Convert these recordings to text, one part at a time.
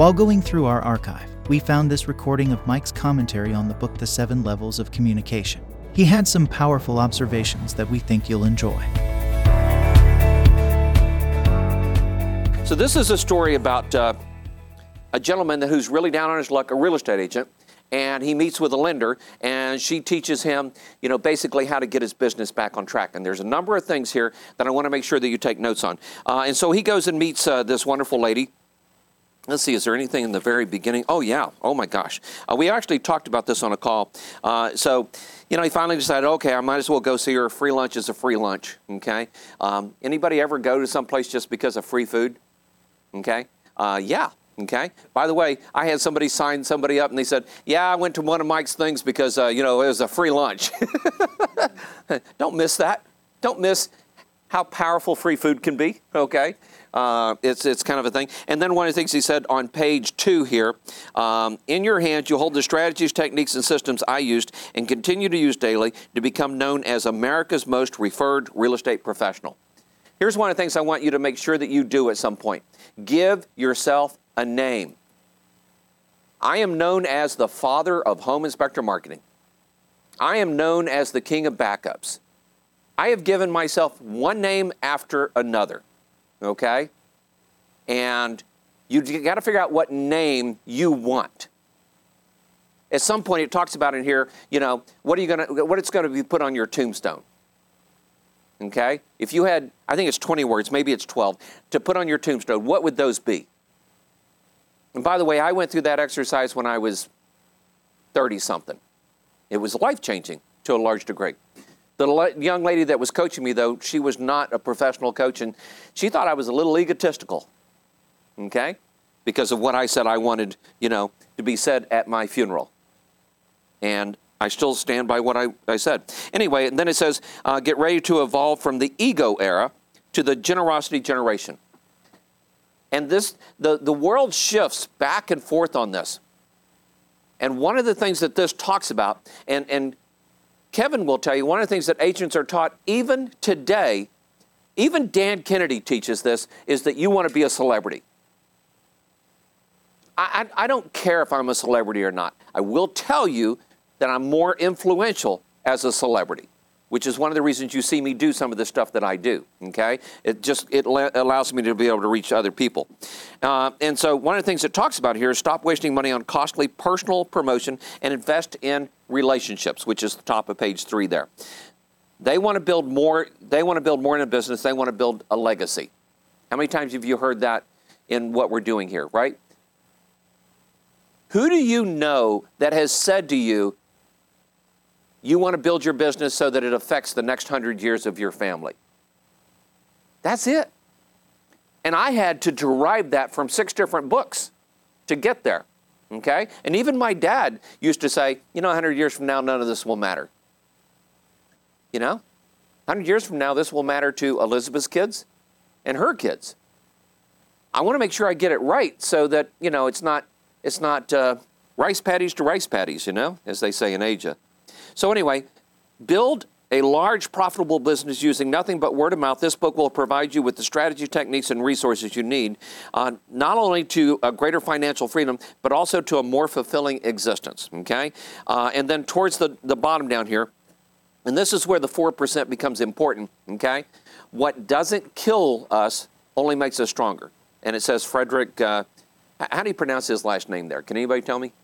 While going through our archive, we found this recording of Mike's commentary on the book The Seven Levels of Communication. He had some powerful observations that we think you'll enjoy. So, this is a story about uh, a gentleman who's really down on his luck, a real estate agent, and he meets with a lender and she teaches him you know basically how to get his business back on track and there's a number of things here that i want to make sure that you take notes on uh, and so he goes and meets uh, this wonderful lady Let's see, is there anything in the very beginning? Oh, yeah. Oh, my gosh. Uh, we actually talked about this on a call. Uh, so, you know, he finally decided, okay, I might as well go see her. Free lunch is a free lunch, okay? Um, anybody ever go to some place just because of free food? Okay? Uh, yeah. Okay. By the way, I had somebody sign somebody up, and they said, "Yeah, I went to one of Mike's things because uh, you know it was a free lunch." Don't miss that. Don't miss how powerful free food can be. Okay. Uh, it's, it's kind of a thing. And then one of the things he said on page two here um, in your hands, you hold the strategies, techniques, and systems I used and continue to use daily to become known as America's most referred real estate professional. Here's one of the things I want you to make sure that you do at some point give yourself a name. I am known as the father of home inspector marketing. I am known as the king of backups. I have given myself one name after another okay? And you got to figure out what name you want. At some point, it talks about in here, you know, what are you going to, what it's going to be put on your tombstone. Okay? If you had, I think it's 20 words, maybe it's 12, to put on your tombstone, what would those be? And by the way, I went through that exercise when I was 30 something. It was life changing to a large degree. The young lady that was coaching me, though, she was not a professional coach, and she thought I was a little egotistical, okay, because of what I said I wanted, you know, to be said at my funeral. And I still stand by what I, I said. Anyway, and then it says, uh, get ready to evolve from the ego era to the generosity generation. And this, the, the world shifts back and forth on this. And one of the things that this talks about, and, and Kevin will tell you one of the things that agents are taught even today, even Dan Kennedy teaches this, is that you want to be a celebrity. I, I, I don't care if I'm a celebrity or not. I will tell you that I'm more influential as a celebrity which is one of the reasons you see me do some of the stuff that I do. Okay, it just it la- allows me to be able to reach other people. Uh, and so one of the things it talks about here is stop wasting money on costly personal promotion and invest in relationships, which is the top of page three there. They want to build more. They want to build more in a business. They want to build a legacy. How many times have you heard that in what we're doing here? Right. Who do you know that has said to you, you want to build your business so that it affects the next hundred years of your family. That's it. And I had to derive that from six different books to get there. Okay? And even my dad used to say, you know, 100 years from now, none of this will matter. You know? 100 years from now, this will matter to Elizabeth's kids and her kids. I want to make sure I get it right so that, you know, it's not, it's not uh, rice paddies to rice paddies, you know, as they say in Asia. So, anyway, build a large profitable business using nothing but word of mouth. This book will provide you with the strategy, techniques, and resources you need, uh, not only to a greater financial freedom, but also to a more fulfilling existence. Okay? Uh, and then towards the, the bottom down here, and this is where the 4% becomes important. Okay? What doesn't kill us only makes us stronger. And it says Frederick. Uh, How do you pronounce his last name there? Can anybody tell me?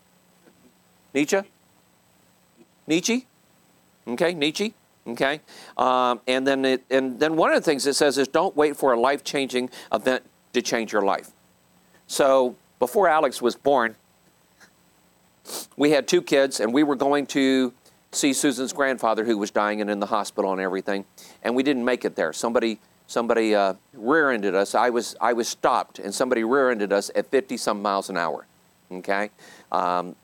Nietzsche? Nietzsche? Okay, Nietzsche. Okay, um, and then it, and then one of the things it says is don't wait for a life-changing event to change your life. So before Alex was born, we had two kids, and we were going to see Susan's grandfather who was dying and in the hospital and everything, and we didn't make it there. Somebody somebody uh, rear-ended us. I was I was stopped, and somebody rear-ended us at 50 some miles an hour. Okay. Um,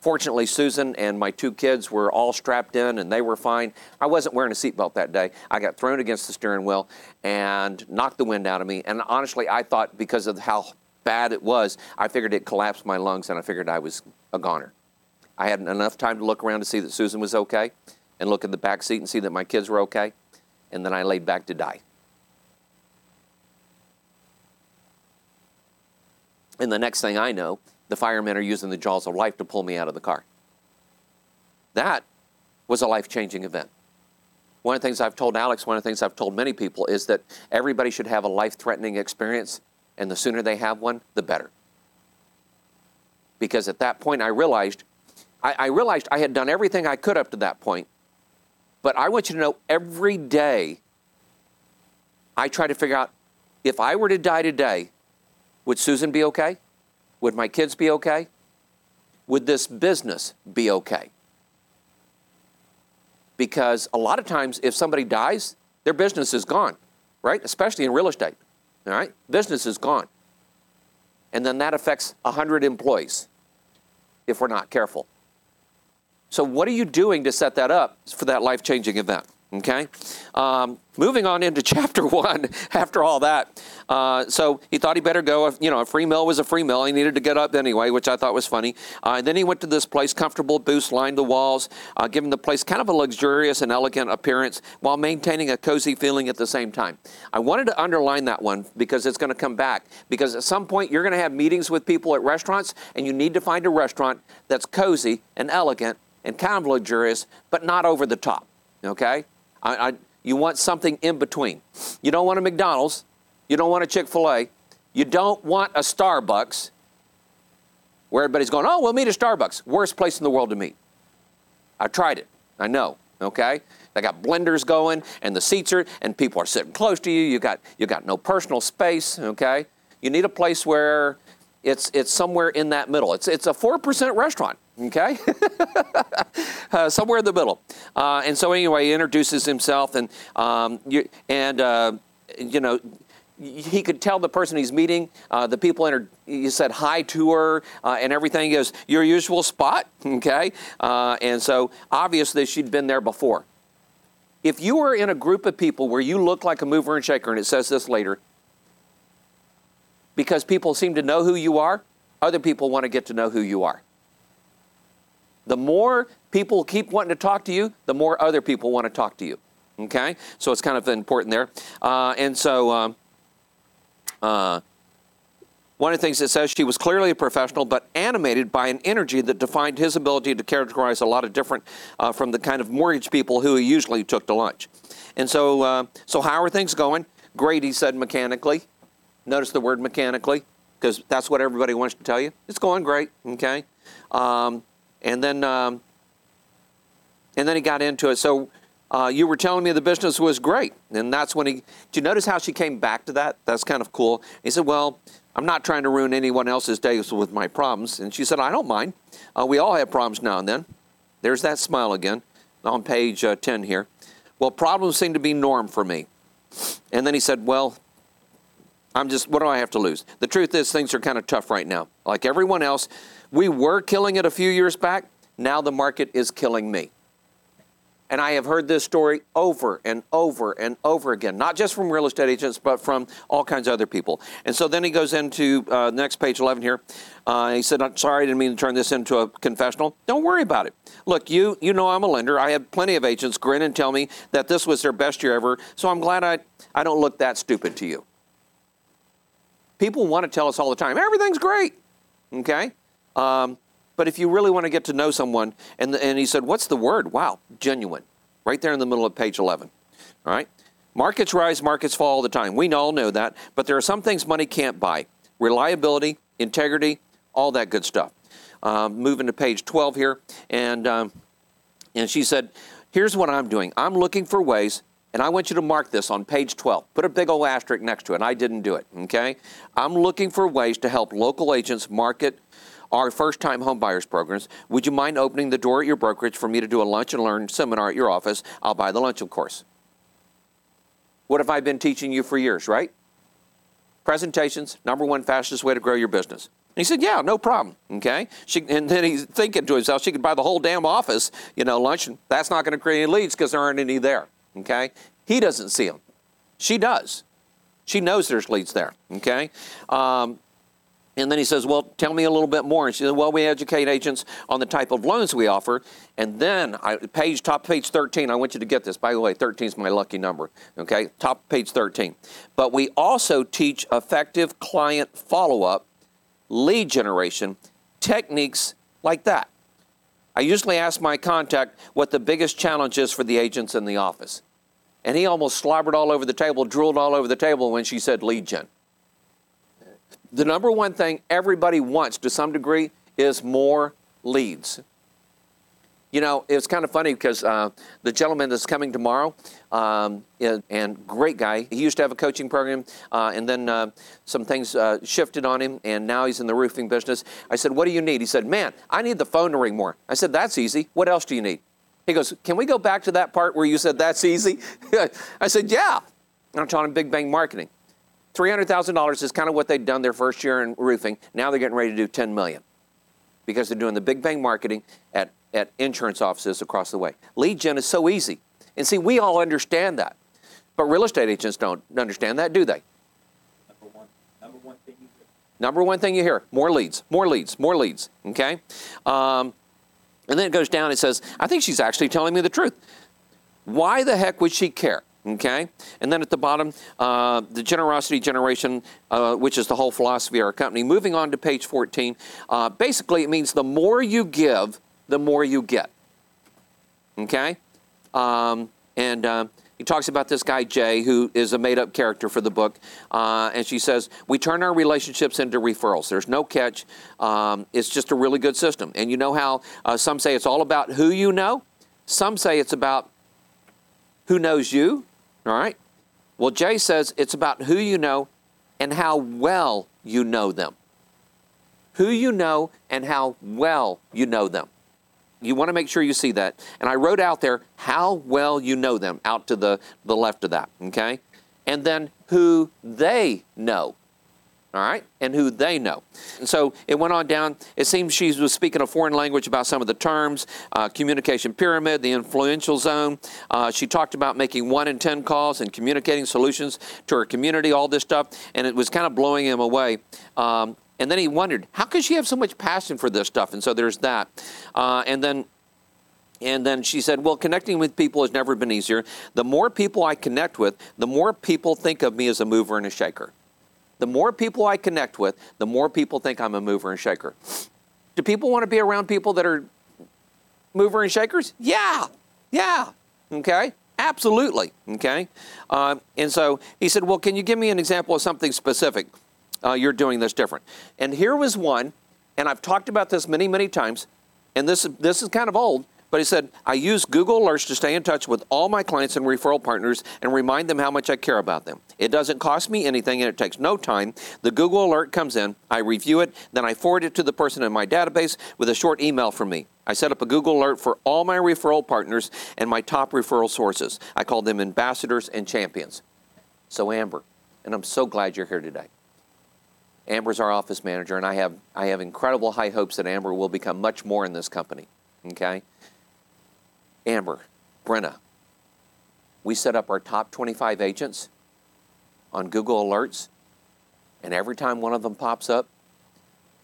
Fortunately, Susan and my two kids were all strapped in and they were fine. I wasn't wearing a seatbelt that day. I got thrown against the steering wheel and knocked the wind out of me. And honestly, I thought because of how bad it was, I figured it collapsed my lungs and I figured I was a goner. I had enough time to look around to see that Susan was okay and look in the back seat and see that my kids were okay. And then I laid back to die. And the next thing I know, the firemen are using the jaws of life to pull me out of the car. That was a life changing event. One of the things I've told Alex, one of the things I've told many people is that everybody should have a life threatening experience, and the sooner they have one, the better. Because at that point, I realized, I, I realized I had done everything I could up to that point, but I want you to know every day I try to figure out if I were to die today, would Susan be okay? Would my kids be okay? Would this business be okay? Because a lot of times, if somebody dies, their business is gone, right? Especially in real estate, all right? Business is gone. And then that affects 100 employees if we're not careful. So, what are you doing to set that up for that life changing event? Okay? Um, moving on into chapter one after all that. Uh, so he thought he better go. You know, a free meal was a free meal. He needed to get up anyway, which I thought was funny. Uh, and then he went to this place, comfortable booths lined the walls, uh, giving the place kind of a luxurious and elegant appearance while maintaining a cozy feeling at the same time. I wanted to underline that one because it's going to come back. Because at some point, you're going to have meetings with people at restaurants, and you need to find a restaurant that's cozy and elegant and kind of luxurious, but not over the top. Okay? I, I, you want something in between. You don't want a McDonald's. You don't want a Chick fil A. You don't want a Starbucks where everybody's going, oh, we'll meet at Starbucks. Worst place in the world to meet. I tried it. I know. Okay? They got blenders going and the seats are, and people are sitting close to you. You got, you got no personal space. Okay? You need a place where it's, it's somewhere in that middle. It's, it's a 4% restaurant okay? uh, somewhere in the middle. Uh, and so anyway, he introduces himself, and um, you, and uh, you know. He could tell the person he's meeting, uh, the people enter, he said hi to her uh, and everything. He goes, Your usual spot? Okay. Uh, and so obviously she'd been there before. If you were in a group of people where you look like a mover and shaker, and it says this later, because people seem to know who you are, other people want to get to know who you are the more people keep wanting to talk to you, the more other people want to talk to you. Okay? So it's kind of important there. Uh, and so, um, uh, one of the things it says she was clearly a professional, but animated by an energy that defined his ability to characterize a lot of different uh, from the kind of mortgage people who he usually took to lunch. And so, uh, so how are things going? Great, he said mechanically. Notice the word mechanically, because that's what everybody wants to tell you. It's going great. Okay. Um, and then um, and then he got into it. So uh, you were telling me the business was great, and that's when he. Did you notice how she came back to that? That's kind of cool. He said, "Well, I'm not trying to ruin anyone else's days with my problems," and she said, "I don't mind. Uh, we all have problems now and then." There's that smile again on page uh, 10 here. Well, problems seem to be norm for me. And then he said, "Well, I'm just. What do I have to lose? The truth is, things are kind of tough right now. Like everyone else." We were killing it a few years back. Now the market is killing me. And I have heard this story over and over and over again, not just from real estate agents, but from all kinds of other people. And so then he goes into uh, next page 11 here. Uh, he said, I'm sorry, I didn't mean to turn this into a confessional. Don't worry about it. Look, you, you know I'm a lender. I had plenty of agents grin and tell me that this was their best year ever. So I'm glad I, I don't look that stupid to you. People want to tell us all the time, everything's great. Okay? Um, but if you really want to get to know someone, and, the, and he said, What's the word? Wow, genuine. Right there in the middle of page 11. All right? Markets rise, markets fall all the time. We all know that. But there are some things money can't buy reliability, integrity, all that good stuff. Um, moving to page 12 here, and um, and she said, "Here's what I'm doing. I'm looking for ways." And I want you to mark this on page 12. Put a big old asterisk next to it. and I didn't do it, okay? I'm looking for ways to help local agents market our first time home buyers programs. Would you mind opening the door at your brokerage for me to do a lunch and learn seminar at your office? I'll buy the lunch, of course. What have I been teaching you for years, right? Presentations, number one fastest way to grow your business. And he said, "Yeah, no problem." Okay. She, and then he's thinking to himself, "She could buy the whole damn office, you know, lunch, and that's not going to create any leads because there aren't any there." Okay. He doesn't see them. She does. She knows there's leads there. Okay. Um, and then he says, Well, tell me a little bit more. And she said, Well, we educate agents on the type of loans we offer. And then, I, page top page 13, I want you to get this. By the way, 13 is my lucky number. Okay, top page 13. But we also teach effective client follow up, lead generation, techniques like that. I usually ask my contact what the biggest challenge is for the agents in the office. And he almost slobbered all over the table, drooled all over the table when she said lead gen the number one thing everybody wants to some degree is more leads. You know, it's kind of funny because uh, the gentleman that's coming tomorrow, um, and great guy, he used to have a coaching program, uh, and then uh, some things uh, shifted on him, and now he's in the roofing business. I said, What do you need? He said, Man, I need the phone to ring more. I said, That's easy. What else do you need? He goes, Can we go back to that part where you said that's easy? I said, Yeah. And I'm talking Big Bang Marketing. $300,000 is kind of what they'd done their first year in roofing. Now they're getting ready to do 10 million because they're doing the big bang marketing at, at insurance offices across the way. Lead gen is so easy. And see, we all understand that. But real estate agents don't understand that, do they? Number one, number one thing you hear. Number one thing you hear more leads, more leads, more leads. Okay? Um, and then it goes down, it says, I think she's actually telling me the truth. Why the heck would she care? Okay? And then at the bottom, uh, the generosity generation, uh, which is the whole philosophy of our company. Moving on to page 14, uh, basically it means the more you give, the more you get. Okay? Um, and uh, he talks about this guy, Jay, who is a made up character for the book. Uh, and she says, We turn our relationships into referrals. There's no catch. Um, it's just a really good system. And you know how uh, some say it's all about who you know? Some say it's about who knows you all right? Well, Jay says it's about who you know and how well you know them. Who you know and how well you know them. You want to make sure you see that. And I wrote out there how well you know them out to the, the left of that, okay? And then who they know all right, and who they know. And so it went on down. It seems she was speaking a foreign language about some of the terms, uh, communication pyramid, the influential zone. Uh, she talked about making one in 10 calls and communicating solutions to her community, all this stuff, and it was kind of blowing him away. Um, and then he wondered, how could she have so much passion for this stuff? And so there's that. Uh, and then and then she said, Well, connecting with people has never been easier. The more people I connect with, the more people think of me as a mover and a shaker. The more people I connect with, the more people think I'm a mover and shaker. Do people want to be around people that are mover and shakers? Yeah, yeah, okay, absolutely, okay. Uh, and so he said, Well, can you give me an example of something specific uh, you're doing this different? And here was one, and I've talked about this many, many times, and this, this is kind of old. But he said, I use Google Alerts to stay in touch with all my clients and referral partners and remind them how much I care about them. It doesn't cost me anything and it takes no time. The Google Alert comes in, I review it, then I forward it to the person in my database with a short email from me. I set up a Google Alert for all my referral partners and my top referral sources. I call them ambassadors and champions. So, Amber, and I'm so glad you're here today. Amber's our office manager, and I have, I have incredible high hopes that Amber will become much more in this company. Okay? Amber, Brenna, we set up our top 25 agents on Google Alerts, and every time one of them pops up,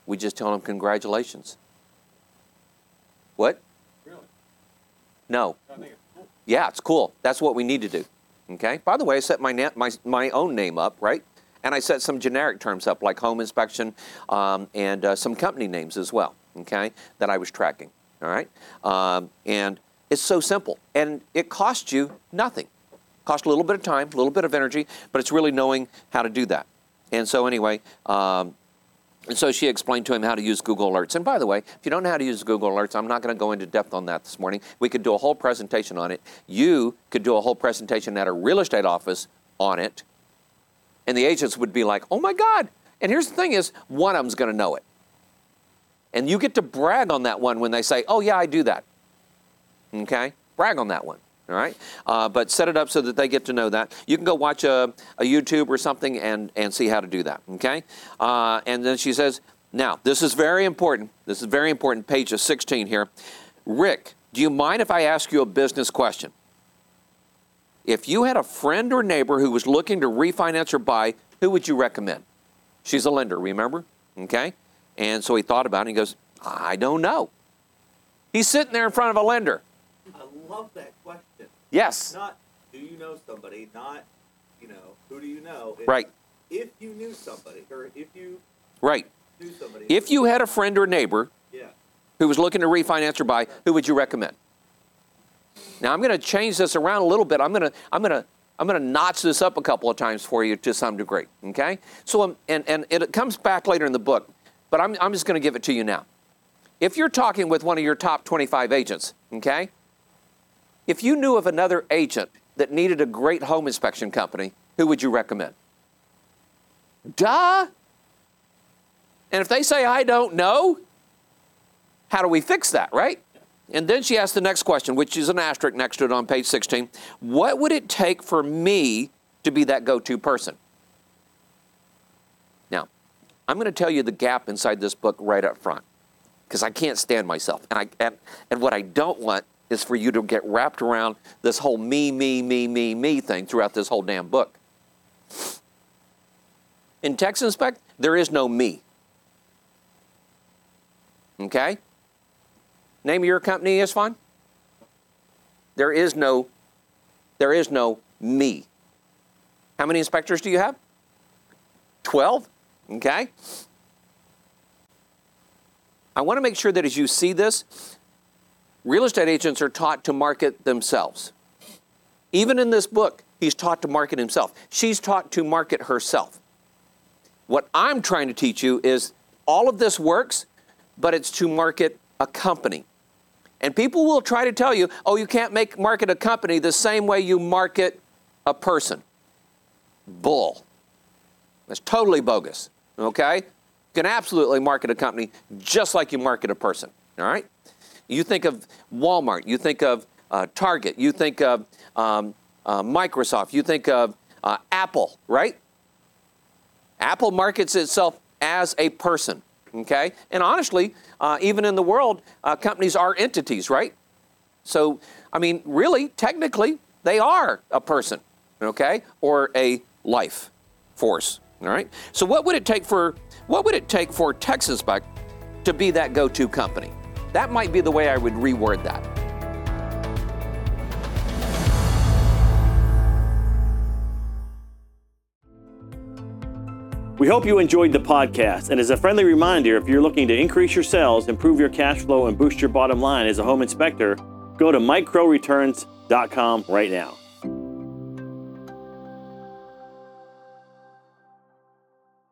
we just tell them congratulations. What? Really? No. It's cool. Yeah, it's cool. That's what we need to do. Okay. By the way, I set my na- my my own name up, right? And I set some generic terms up like home inspection um, and uh, some company names as well. Okay, that I was tracking. All right. Um, and it's so simple, and it costs you nothing. Costs a little bit of time, a little bit of energy, but it's really knowing how to do that. And so, anyway, um, And so she explained to him how to use Google Alerts. And by the way, if you don't know how to use Google Alerts, I'm not going to go into depth on that this morning. We could do a whole presentation on it. You could do a whole presentation at a real estate office on it. And the agents would be like, oh my God. And here's the thing is, one of them's going to know it. And you get to brag on that one when they say, oh yeah, I do that. Okay? Brag on that one. All right, uh, but set it up so that they get to know that. You can go watch a, a YouTube or something and, and see how to do that. Okay, uh, and then she says, now this is very important. This is very important. Page of 16 here. Rick, do you mind if I ask you a business question? If you had a friend or neighbor who was looking to refinance or buy, who would you recommend? She's a lender, remember? Okay, and so he thought about it. and He goes, I don't know. He's sitting there in front of a lender. I love that question. Yes. Not do you know somebody, not you know who do you know. It's Right. If you knew somebody, or if you Right. knew somebody. If you had a friend or neighbor yeah. who was looking to refinance or buy, who would you recommend? Now I'm going to change this around a little bit. I'm going to I'm going to I'm going to notch this up a couple of times for you to some degree. Okay. So um, and and it comes back later in the book, but I'm I'm just going to give it to you now. If you're talking with one of your top 25 agents, okay, if you knew of another agent that needed a great home inspection company, who would you recommend? Duh. And if they say, I don't know, how do we fix that, right? And then she asked the next question, which is an asterisk next to it on page 16. What would it take for me to be that go to person? Now, I'm going to tell you the gap inside this book right up front because I can't stand myself. And, I, and, and what I don't want is for you to get wrapped around this whole me, me, me, me, me thing throughout this whole damn book. In Text Inspect, there is no me. Okay? Name of your company is fine? There is no there is no me. How many inspectors do you have? 12? Okay? I want to make sure that as you see this, real estate agents are taught to market themselves. Even in this book, he's taught to market himself. She's taught to market herself. What I'm trying to teach you is all of this works, but it's to market a company. And people will try to tell you, oh, you can't make market a company the same way you market a person. Bull. That's totally bogus. Okay? You can absolutely market a company just like you market a person. All right? You think of Walmart, you think of uh, Target, you think of um, uh, Microsoft, you think of uh, Apple, right? Apple markets itself as a person, okay? And honestly, uh, even in the world, uh, companies are entities, right? So, I mean, really, technically, they are a person, okay, or a life force. All right. So, what would it take for what would it take for Text Inspect to be that go-to company? That might be the way I would reword that. We hope you enjoyed the podcast. And as a friendly reminder, if you're looking to increase your sales, improve your cash flow, and boost your bottom line as a home inspector, go to mikecrowreturns.com right now.